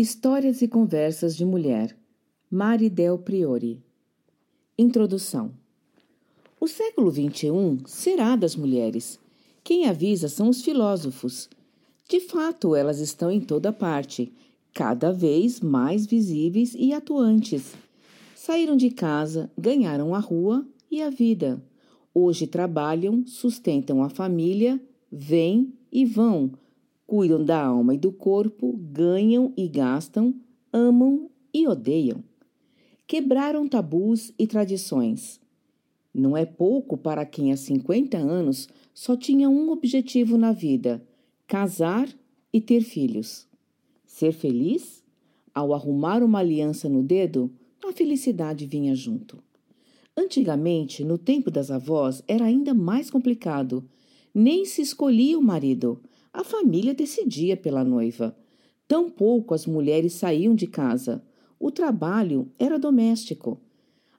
Histórias e Conversas de Mulher, Mari Del Priori. Introdução. O século XXI será das mulheres. Quem avisa são os filósofos. De fato, elas estão em toda parte, cada vez mais visíveis e atuantes. Saíram de casa, ganharam a rua e a vida. Hoje trabalham, sustentam a família, vêm e vão cuidam da alma e do corpo, ganham e gastam, amam e odeiam. Quebraram tabus e tradições. Não é pouco para quem há 50 anos só tinha um objetivo na vida: casar e ter filhos. Ser feliz? Ao arrumar uma aliança no dedo, a felicidade vinha junto. Antigamente, no tempo das avós, era ainda mais complicado. Nem se escolhia o marido, a família decidia pela noiva. Tampouco as mulheres saíam de casa. O trabalho era doméstico.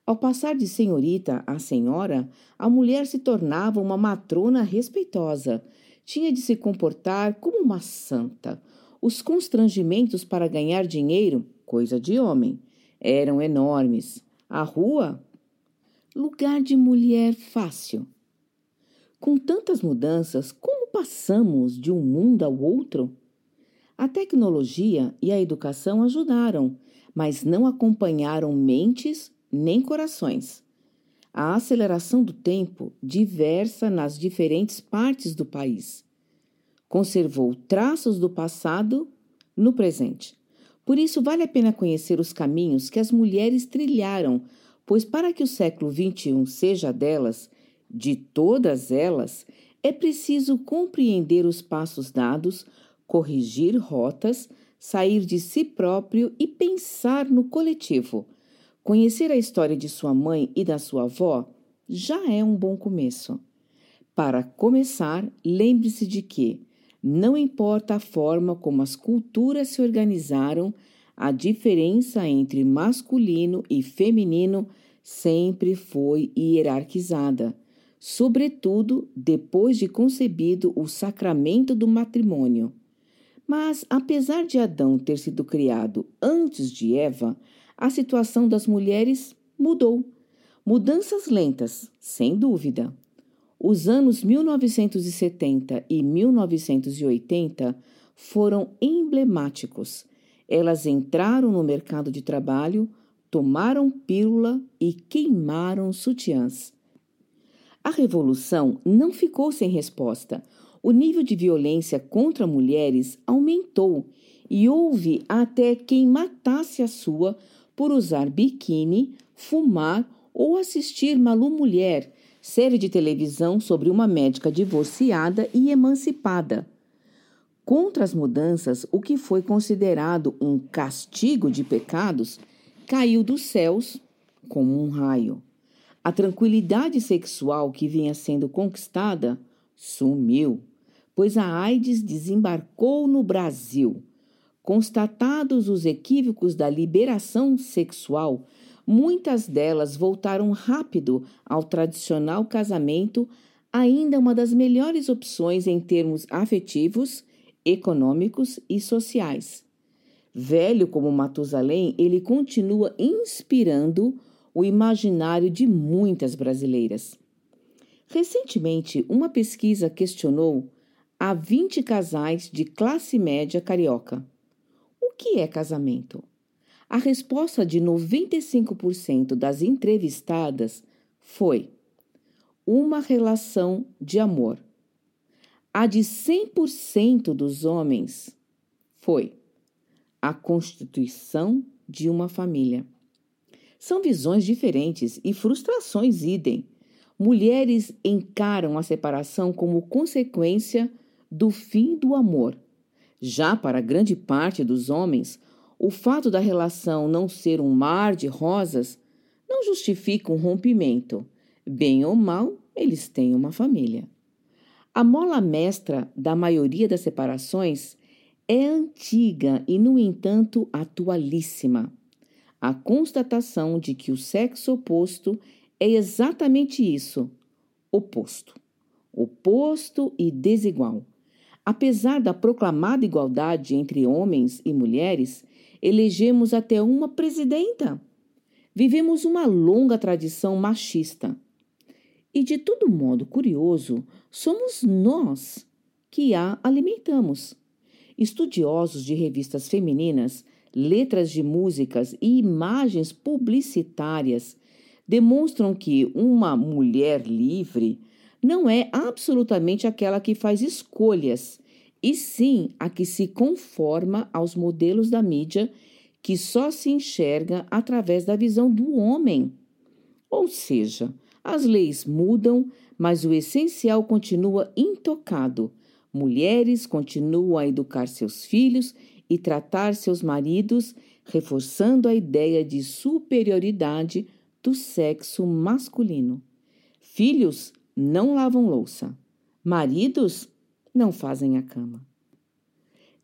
Ao passar de senhorita a senhora, a mulher se tornava uma matrona respeitosa. Tinha de se comportar como uma santa. Os constrangimentos para ganhar dinheiro, coisa de homem, eram enormes. A rua, lugar de mulher fácil. Com tantas mudanças, como passamos de um mundo ao outro? A tecnologia e a educação ajudaram, mas não acompanharam mentes nem corações. A aceleração do tempo diversa nas diferentes partes do país. Conservou traços do passado no presente. Por isso, vale a pena conhecer os caminhos que as mulheres trilharam, pois para que o século XXI seja delas, de todas elas, é preciso compreender os passos dados, corrigir rotas, sair de si próprio e pensar no coletivo. Conhecer a história de sua mãe e da sua avó já é um bom começo. Para começar, lembre-se de que, não importa a forma como as culturas se organizaram, a diferença entre masculino e feminino sempre foi hierarquizada sobretudo depois de concebido o sacramento do matrimônio. Mas, apesar de Adão ter sido criado antes de Eva, a situação das mulheres mudou. Mudanças lentas, sem dúvida. Os anos 1970 e 1980 foram emblemáticos. Elas entraram no mercado de trabalho, tomaram pílula e queimaram sutiãs. A revolução não ficou sem resposta. O nível de violência contra mulheres aumentou e houve até quem matasse a sua por usar biquíni, fumar ou assistir Malu Mulher, série de televisão sobre uma médica divorciada e emancipada. Contra as mudanças, o que foi considerado um castigo de pecados caiu dos céus como um raio. A tranquilidade sexual que vinha sendo conquistada sumiu, pois a AIDS desembarcou no Brasil. Constatados os equívocos da liberação sexual, muitas delas voltaram rápido ao tradicional casamento, ainda uma das melhores opções em termos afetivos, econômicos e sociais. Velho como Matusalém, ele continua inspirando o imaginário de muitas brasileiras. Recentemente, uma pesquisa questionou a 20 casais de classe média carioca: o que é casamento? A resposta de 95% das entrevistadas foi: uma relação de amor. A de 100% dos homens foi a constituição de uma família. São visões diferentes e frustrações idem. Mulheres encaram a separação como consequência do fim do amor. Já para grande parte dos homens, o fato da relação não ser um mar de rosas não justifica um rompimento. Bem ou mal, eles têm uma família. A mola mestra da maioria das separações é antiga e, no entanto, atualíssima a constatação de que o sexo oposto é exatamente isso: oposto. Oposto e desigual. Apesar da proclamada igualdade entre homens e mulheres, elegemos até uma presidenta. Vivemos uma longa tradição machista. E de todo modo curioso, somos nós que a alimentamos. Estudiosos de revistas femininas, letras de músicas e imagens publicitárias demonstram que uma mulher livre não é absolutamente aquela que faz escolhas, e sim a que se conforma aos modelos da mídia que só se enxerga através da visão do homem. Ou seja, as leis mudam, mas o essencial continua intocado. Mulheres continuam a educar seus filhos e tratar seus maridos, reforçando a ideia de superioridade do sexo masculino. Filhos não lavam louça. Maridos não fazem a cama.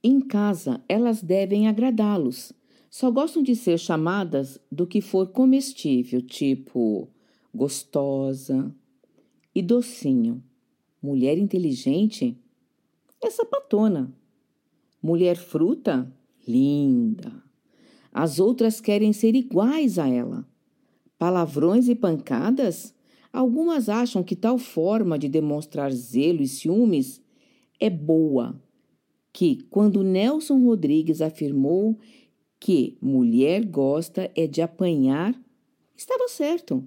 Em casa, elas devem agradá-los. Só gostam de ser chamadas do que for comestível, tipo gostosa e docinho. Mulher inteligente é sapatona. Mulher fruta, linda. As outras querem ser iguais a ela. Palavrões e pancadas? Algumas acham que tal forma de demonstrar zelo e ciúmes é boa. Que, quando Nelson Rodrigues afirmou que mulher gosta é de apanhar, estava certo.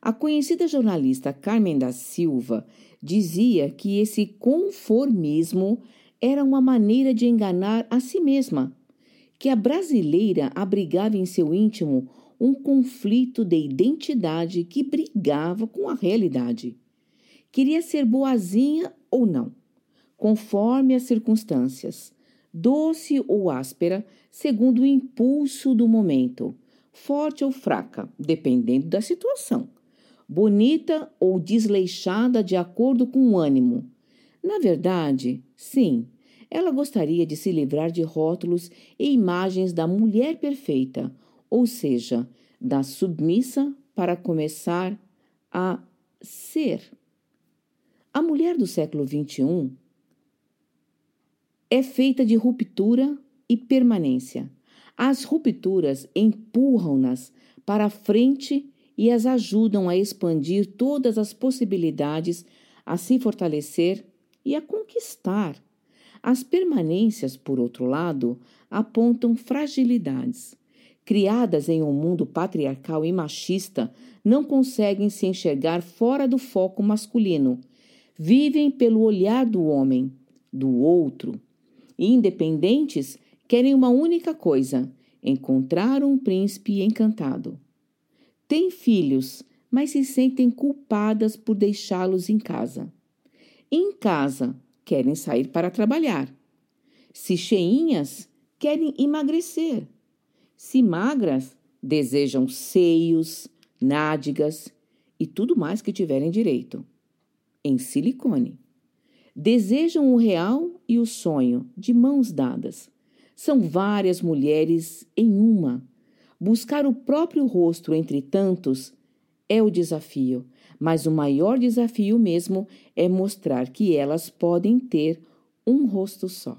A conhecida jornalista Carmen da Silva dizia que esse conformismo era uma maneira de enganar a si mesma, que a brasileira abrigava em seu íntimo um conflito de identidade que brigava com a realidade. Queria ser boazinha ou não, conforme as circunstâncias, doce ou áspera, segundo o impulso do momento, forte ou fraca, dependendo da situação, bonita ou desleixada de acordo com o ânimo. Na verdade, sim, ela gostaria de se livrar de rótulos e imagens da mulher perfeita, ou seja, da submissa para começar a ser. A mulher do século XXI é feita de ruptura e permanência. As rupturas empurram-nas para frente e as ajudam a expandir todas as possibilidades, a se fortalecer e a conquistar. As permanências, por outro lado, apontam fragilidades criadas em um mundo patriarcal e machista, não conseguem se enxergar fora do foco masculino. Vivem pelo olhar do homem, do outro. independentes, querem uma única coisa: encontrar um príncipe encantado. Têm filhos, mas se sentem culpadas por deixá-los em casa. Em casa, querem sair para trabalhar. Se cheinhas, querem emagrecer. Se magras, desejam seios, nádegas e tudo mais que tiverem direito. Em silicone. Desejam o real e o sonho de mãos dadas. São várias mulheres em uma. Buscar o próprio rosto entre tantos é o desafio, mas o maior desafio mesmo é mostrar que elas podem ter um rosto só.